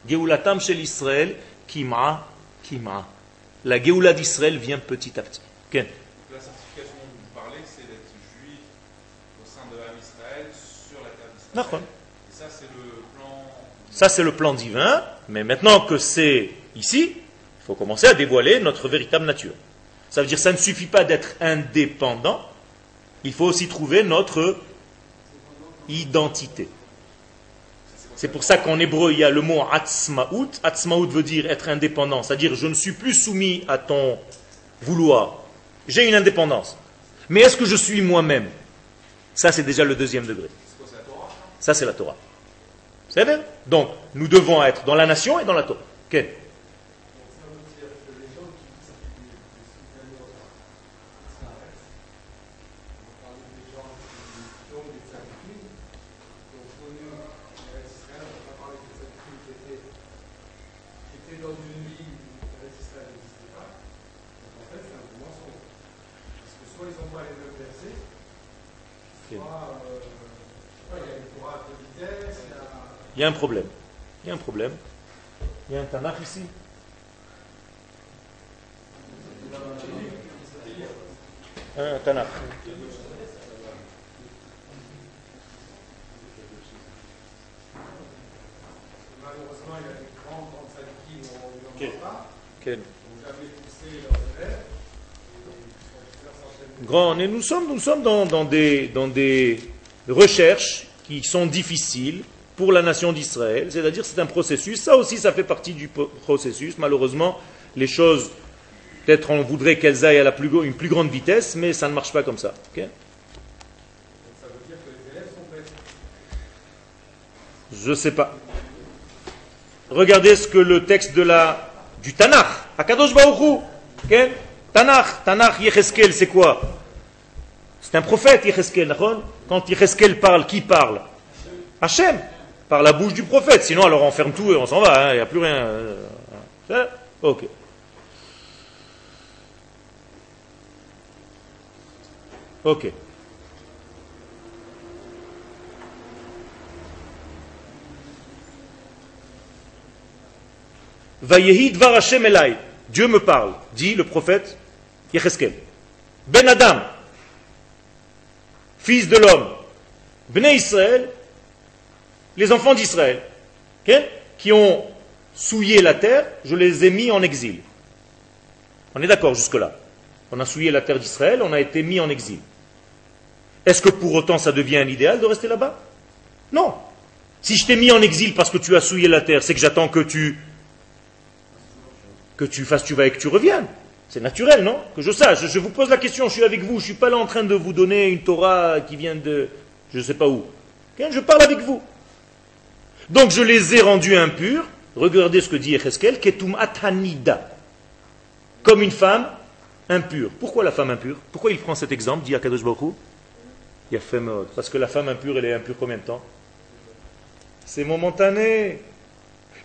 Geulatam chez l'Israël, kima, kima. La Geoula d'Israël vient petit à petit. Ça, c'est le plan divin, mais maintenant que c'est ici, il faut commencer à dévoiler notre véritable nature. Ça veut dire que ça ne suffit pas d'être indépendant, il faut aussi trouver notre identité. C'est pour ça qu'en hébreu, il y a le mot atzmaout. Atzmaout veut dire être indépendant, c'est-à-dire je ne suis plus soumis à ton vouloir. J'ai une indépendance. Mais est-ce que je suis moi-même? Ça, c'est déjà le deuxième degré. Ça, c'est la Torah. C'est bien Donc, nous devons être dans la nation et dans la Torah. Quel Il y a un problème. Il y a un problème. Il y a un Tanakh ici. Un Tanakh. Malheureusement, il y a des grands qui ont eu pas. Quel Grand, et nous sommes, nous sommes dans, dans, des, dans des recherches qui sont difficiles, pour la nation d'Israël, c'est-à-dire c'est un processus, ça aussi ça fait partie du processus, malheureusement les choses Peut-être on voudrait qu'elles aillent à la plus, une plus grande vitesse, mais ça ne marche pas comme ça. ça veut dire que les élèves sont Je ne sais pas. Regardez ce que le texte de la, du Tanakh, Akadosh Baruchou, okay? Tanakh, Tanakh Yecheskel, c'est quoi? C'est un prophète Yecheskel, Quand Yecheskel parle, qui parle? Hachem, par la bouche du prophète. Sinon, alors on ferme tout et on s'en va, hein. il n'y a plus rien. Hein? Ok. Ok. Dieu me parle, dit le prophète Yecheskel. Ben Adam, fils de l'homme, Bnei Israël, les enfants d'Israël, qui ont souillé la terre, je les ai mis en exil. On est d'accord jusque-là. On a souillé la terre d'Israël, on a été mis en exil. Est-ce que pour autant ça devient un idéal de rester là-bas? Non. Si je t'ai mis en exil parce que tu as souillé la terre, c'est que j'attends que tu que tu fasses tu vas et que tu reviennes. C'est naturel, non? Que je sache. Je vous pose la question, je suis avec vous, je ne suis pas là en train de vous donner une Torah qui vient de je ne sais pas où. Je parle avec vous. Donc je les ai rendus impurs. Regardez ce que dit Echeskel, ketum atanida. Comme une femme impure. Pourquoi la femme impure? Pourquoi il prend cet exemple, dit Akadosh Baruch Parce que la femme impure, elle est impure combien de temps? C'est momentané.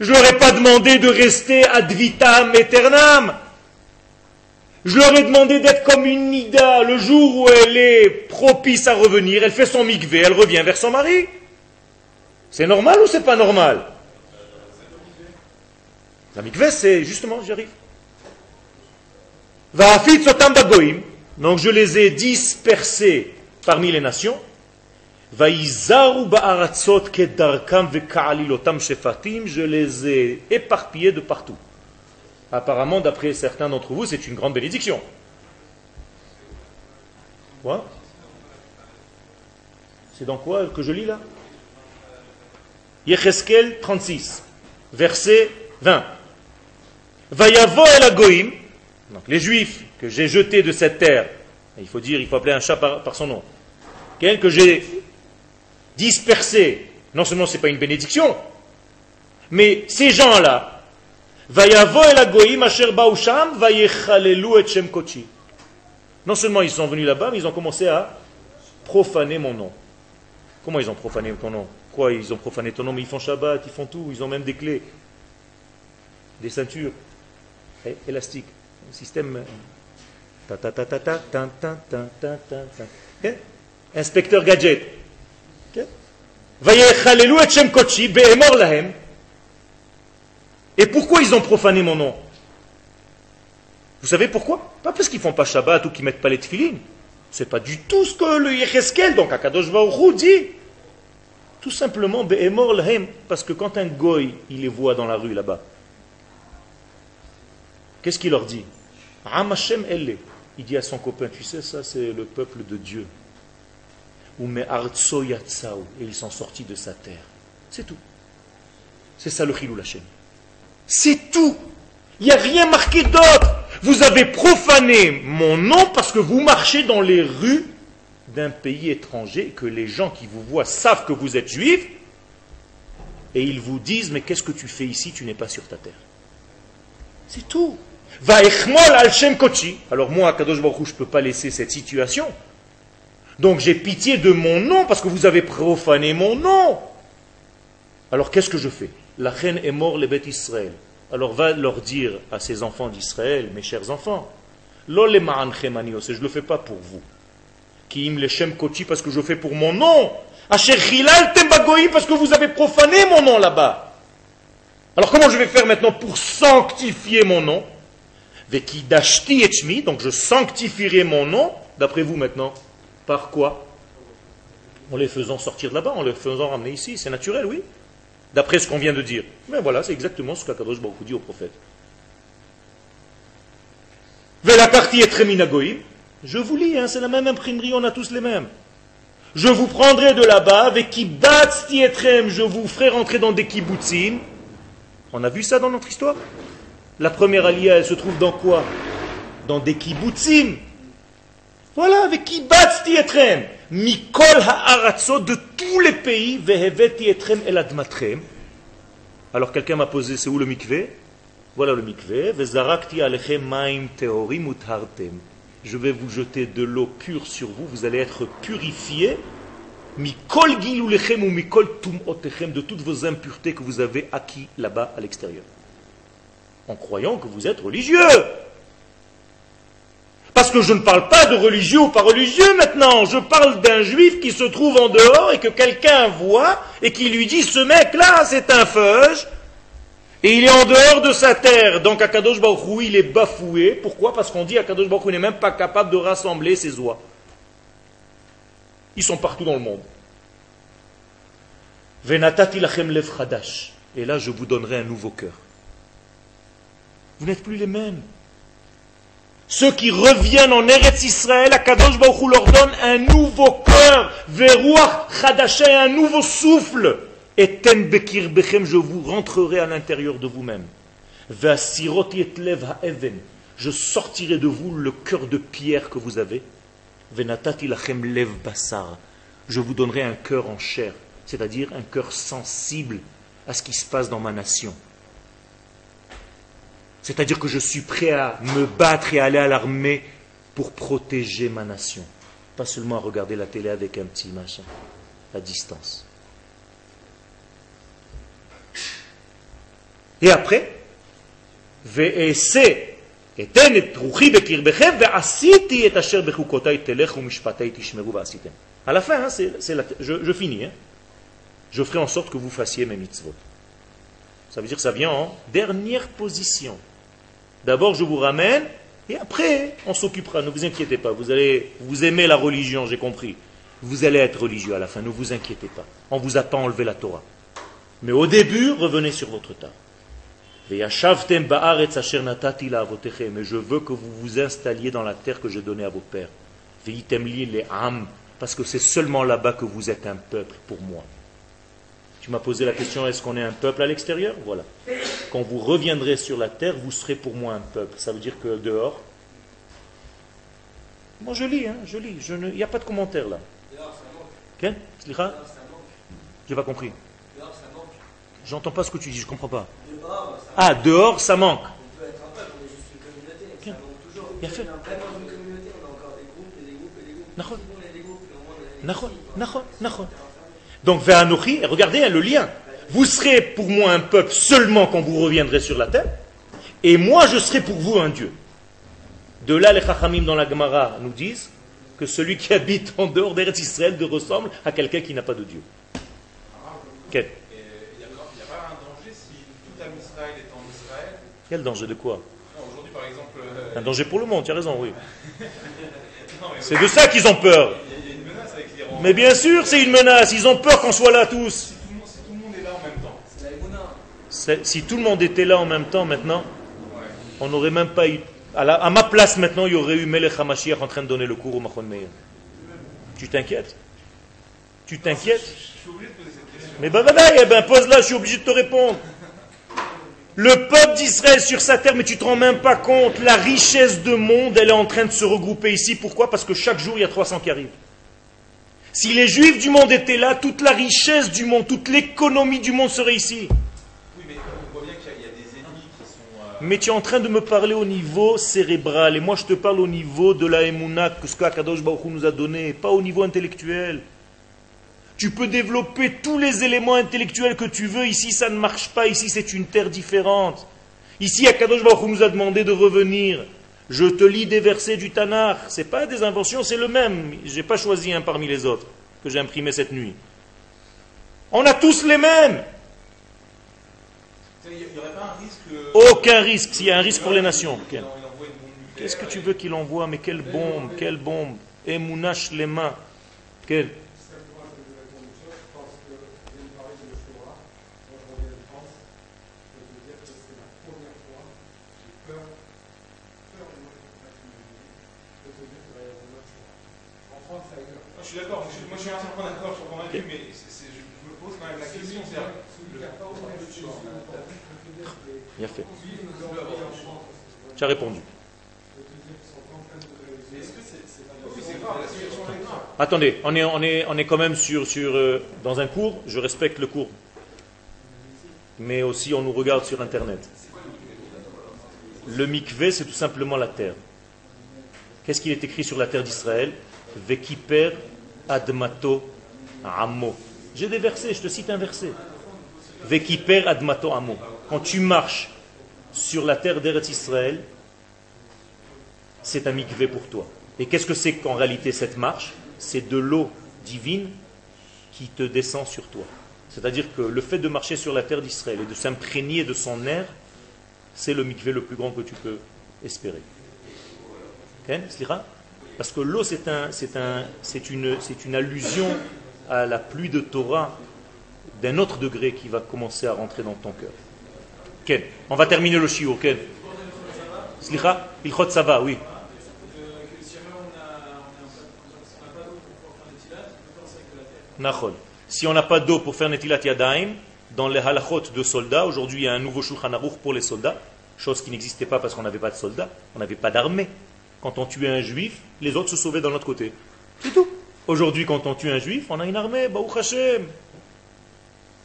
Je leur ai pas demandé de rester ad vitam. Je leur ai demandé d'être comme une nida. Le jour où elle est propice à revenir, elle fait son mikvé, elle revient vers son mari. C'est normal ou c'est pas normal? La mikvé, c'est justement, j'arrive. Donc je les ai dispersés parmi les nations. Je les ai éparpillés de partout. Apparemment, d'après certains d'entre vous, c'est une grande bénédiction. Quoi? C'est dans quoi que je lis là? Yecheskel 36, verset 20. Vayavo el donc les juifs que j'ai jetés de cette terre, il faut dire, il faut appeler un chat par, son nom, que j'ai dispersés, non seulement ce n'est pas une bénédiction, mais ces gens-là, non seulement ils sont venus là-bas, mais ils ont commencé à profaner mon nom. Comment ils ont profané ton nom? Quoi Ils ont profané ton nom, mais ils font Shabbat, ils font tout, ils ont même des clés, des ceintures élastiques, un système. Inspecteur gadget. Et pourquoi ils ont profané mon nom Vous savez pourquoi Pas parce qu'ils font pas Shabbat ou qu'ils mettent pas les tefilines. C'est pas du tout ce que le Yecheskel, donc Akadosh Baruch dit. Tout simplement, parce que quand un goy, il les voit dans la rue là-bas, qu'est-ce qu'il leur dit? Il dit à son copain, tu sais, ça c'est le peuple de Dieu. Ou et ils sont sortis de sa terre. C'est tout. C'est ça le chilou Hashem. C'est tout. Il n'y a rien marqué d'autre. Vous avez profané mon nom parce que vous marchez dans les rues d'un pays étranger, que les gens qui vous voient savent que vous êtes juif, et ils vous disent, mais qu'est-ce que tu fais ici, tu n'es pas sur ta terre? C'est tout. Alors moi, Kadosh Baruch je ne peux pas laisser cette situation. Donc j'ai pitié de mon nom parce que vous avez profané mon nom. Alors qu'est-ce que je fais? La reine est mort, les bêtes Israël. Alors va leur dire à ces enfants d'Israël, mes chers enfants, je ne le fais pas pour vous. Qui le Shem Kochi parce que je fais pour mon nom. Asher Hilal parce que vous avez profané mon nom là-bas. Alors comment je vais faire maintenant pour sanctifier mon nom? Donc je sanctifierai mon nom, d'après vous maintenant, par quoi? En les faisant sortir de là-bas, en les faisant ramener ici, c'est naturel, oui. D'après ce qu'on vient de dire. Mais voilà, c'est exactement ce qu'Akadosh Baruch dit au prophète. partie est Je vous lis, hein, c'est la même imprimerie, on a tous les mêmes. Je vous prendrai de là-bas, avec kibatz tietrem, je vous ferai rentrer dans des kibbutzim. On a vu ça dans notre histoire? La première alia, elle se trouve dans quoi? Dans des kibbutzim. Voilà, avec kibatzti etrem. Mikol ha'aratzot de tous les pays, veheveti etrem el admatrem. Alors quelqu'un m'a posé, c'est où le mikvé? Voilà le mikvé. Vezarakti alechem maim teorim. Je vais vous jeter de l'eau pure sur vous, vous allez être purifiés. Mikol gilulechem ou mikol tumotechem de toutes vos impuretés que vous avez acquis là-bas à l'extérieur. En croyant que vous êtes religieux. Parce que je ne parle pas de religieux ou pas religieux maintenant. Je parle d'un juif qui se trouve en dehors et que quelqu'un voit et qui lui dit ce mec-là, c'est un feuge. Et il est en dehors de sa terre. Donc Akadosh Baruch il est bafoué. Pourquoi? Parce qu'on dit Akadosh Baruch n'est même pas capable de rassembler ses oies. Ils sont partout dans le monde. Et là, je vous donnerai un nouveau cœur. Vous n'êtes plus les mêmes. Ceux qui reviennent en Eretz Israël, Akadosh Baruch leur donne un nouveau cœur, veruach chadasha, un nouveau souffle. Et ten bekir bechem, je vous rentrerai à l'intérieur de vous-même. Je sortirai de vous le cœur de pierre que vous avez. Venatati lachem lev basar. Je vous donnerai un cœur en chair, c'est-à-dire un cœur sensible à ce qui se passe dans ma nation. C'est-à-dire que je suis prêt à me battre et à aller à l'armée pour protéger ma nation. Pas seulement à regarder la télé avec un petit machin, à distance. Et après, à la fin, hein, je, je, finis. Hein. Je ferai en sorte que vous fassiez mes mitzvot. Ça veut dire que ça vient en dernière position. D'abord, je vous ramène, et après, on s'occupera. Ne vous inquiétez pas. Vous allez, vous aimez la religion, j'ai compris. Vous allez être religieux à la fin. Ne vous inquiétez pas. On vous a pas enlevé la Torah. Mais au début, revenez sur votre tas. Mais je veux que vous vous installiez dans la terre que j'ai donnée à vos pères. Parce que c'est seulement là-bas que vous êtes un peuple pour moi. Tu m'as posé la question, est-ce qu'on est un peuple à l'extérieur? Voilà. Quand vous reviendrez sur la terre, vous serez pour moi un peuple. Ça veut dire que dehors... Moi je lis, hein, je lis. Il n'y a pas de commentaire là. Dehors, ça manque. Dehors, J'ai pas compris. J'entends pas ce que tu dis, je comprends pas. Dehors, ça ah, dehors, ça manque. On peut être un peuple, on est juste une communauté. Ça manque toujours. Il y a fait. Dans une communauté, on a encore des groupes et des groupes et des groupes. Donc, Ve'anochi, regardez hein, le lien. Vous serez pour moi un peuple seulement quand vous reviendrez sur la terre, et moi je serai pour vous un Dieu. De là, les Chachamim dans la Gemara nous disent que celui qui [LAUGHS] habite en dehors d'Eretz Israël de ressemble à quelqu'un qui n'a pas de Dieu. Quel Il n'y a, pas un danger si tout Israël est en Israël Quel danger de quoi Aujourd'hui, par exemple. Euh, un danger pour le monde, tu as raison, oui. [LAUGHS] C'est de ça qu'ils ont peur. Mais bien sûr, c'est une menace. Ils ont peur qu'on soit là tous. Si tout le monde était là en même temps maintenant, on n'aurait même pas eu. À, ma place maintenant, il y aurait eu Melech HaMashiach en train de donner le cours au Machon Meir. Tu t'inquiètes? Tu t'inquiètes? Mais ben, ben, ben, ben pose-la, je suis obligé de te répondre. Le peuple d'Israël sur sa terre, mais tu te rends même pas compte, la richesse de monde, elle est en train de se regrouper ici. Pourquoi? Parce que chaque jour, il y a 300 qui arrivent. Si les juifs du monde étaient là, toute la richesse du monde, toute l'économie du monde serait ici. Oui, mais on voit bien qu'il y, a des ennemis qui sont. Euh, mais tu es en train de me parler au niveau cérébral, et moi je te parle au niveau de la Emouna, que ce qu'Akadosh Baruch nous a donné, pas au niveau intellectuel. Tu peux développer tous les éléments intellectuels que tu veux, ici ça ne marche pas, ici c'est une terre différente. Ici Akadosh Baruch nous a demandé de revenir. Je te lis des versets du Tanakh. Ce n'est pas des inventions, c'est le même. Je n'ai pas choisi un parmi les autres que j'ai imprimé cette nuit. On a tous les mêmes. Aucun risque. S'il y a un risque pour les nations. Qu'est-ce que tu veux qu'il envoie? Mais quelle bombe, quelle bombe. Emunash les mains. Quelle suis d'accord, moi je suis entièrement d'accord, je suis convaincu, mais je me pose quand même la question. Bien fait. Tu as répondu. Attendez, on est, on est, on est quand même sur, sur, euh, dans un cours, je respecte le cours. Mais aussi on nous regarde sur Internet. Le mikvé, c'est tout simplement la terre. Qu'est-ce qu'il est écrit sur la terre d'Israël? Vekiper admato amo. J'ai des versets, je te cite un verset. Vekiper admato amo. Quand tu marches sur la terre d'Eretz Israël, c'est un mikvé pour toi. Et qu'est-ce que c'est qu'en réalité cette marche? C'est de l'eau divine qui te descend sur toi. C'est-à-dire que le fait de marcher sur la terre d'Israël et de s'imprégner de son air, c'est le mikvé le plus grand que tu peux espérer. Parce que l'eau, c'est un, un, une, allusion à la pluie de Torah d'un autre degré qui va commencer à rentrer dans ton cœur. Ken, on va terminer le shiur. Ken. Slicha, ilchot sava, oui. Si on n'a pas d'eau pour faire Netilat Yadaim, dans les halachot de soldats, aujourd'hui il y a un nouveau Shulchan Aruch pour les soldats, chose qui n'existait pas parce qu'on n'avait pas de soldats, on n'avait pas d'armée. Quand on tuait un juif, les autres se sauvaient d'un autre côté. C'est tout. Aujourd'hui, quand on tue un juif, on a une armée, Baruch Hashem.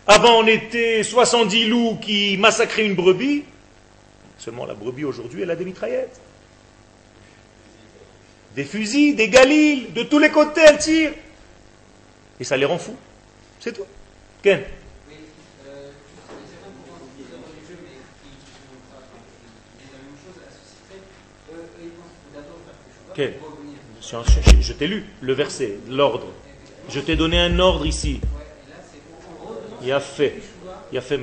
Avant, on était 70 loups qui massacraient une brebis. Seulement, la brebis aujourd'hui, elle a des mitraillettes. Des fusils, des galils, de tous les côtés, elle tire. Et ça les rend fous. C'est tout. Ken Je t'ai lu le verset, l'ordre. Je t'ai donné un ordre ici. Il a fait. Il a fait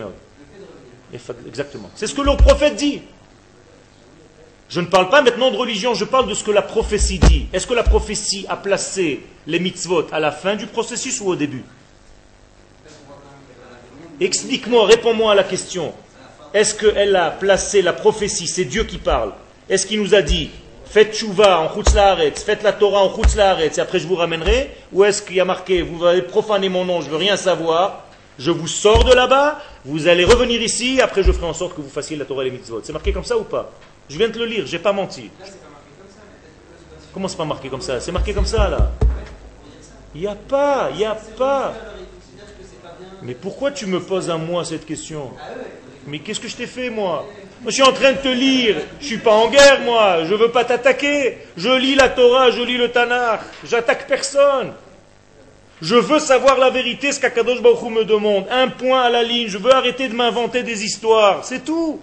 Exactement. C'est ce que le prophète dit. Je ne parle pas maintenant de religion, je parle de ce que la prophétie dit. Est-ce que la prophétie a placé les mitzvot à la fin du processus ou au début? Explique-moi, réponds-moi à la question. Est-ce qu'elle a placé la prophétie, c'est Dieu qui parle Est-ce qu'il nous a dit faites chouva en Chutz faites la Torah en Chutz et après je vous ramènerai. Ou est-ce qu'il y a marqué, vous allez profaner mon nom, je veux rien savoir, je vous sors de là-bas, vous allez revenir ici, après je ferai en sorte que vous fassiez la Torah et les mitzvot. C'est marqué comme ça ou pas? Je viens de le lire, j'ai pas menti. Comment c'est pas marqué comme ça? C'est marqué comme ça là. Il n'y a pas, il n'y a pas. Mais pourquoi tu me poses à moi cette question? Mais qu'est-ce que je t'ai fait moi? Je suis en train de te lire. Je suis pas en guerre, moi. Je veux pas t'attaquer. Je lis la Torah, je lis le Tanakh. J'attaque personne. Je veux savoir la vérité, ce qu'Akadosh Baruch me demande. Un point à la ligne. Je veux arrêter de m'inventer des histoires. C'est tout.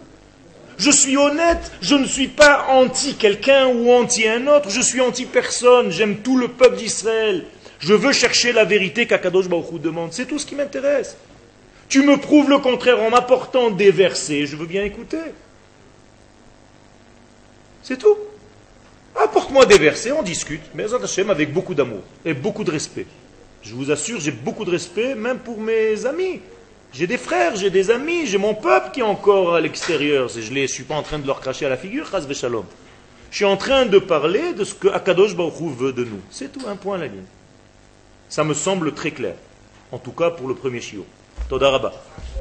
Je suis honnête. Je ne suis pas anti quelqu'un ou anti un autre. Je suis anti personne. J'aime tout le peuple d'Israël. Je veux chercher la vérité qu'Akadosh Baruch demande. C'est tout ce qui m'intéresse. Tu me prouves le contraire en m'apportant des versets. Je veux bien écouter. C'est tout. Apporte-moi des versets, on discute, mais avec beaucoup d'amour et beaucoup de respect. Je vous assure, j'ai beaucoup de respect, même pour mes amis. J'ai des frères, j'ai des amis, j'ai mon peuple qui est encore à l'extérieur. Je ne suis pas en train de leur cracher à la figure, shalom. Je suis en train de parler de ce que Akadosh Baruch veut de nous. C'est tout, un point à la ligne. Ça me semble très clair. En tout cas pour le premier chiot. Todaraba.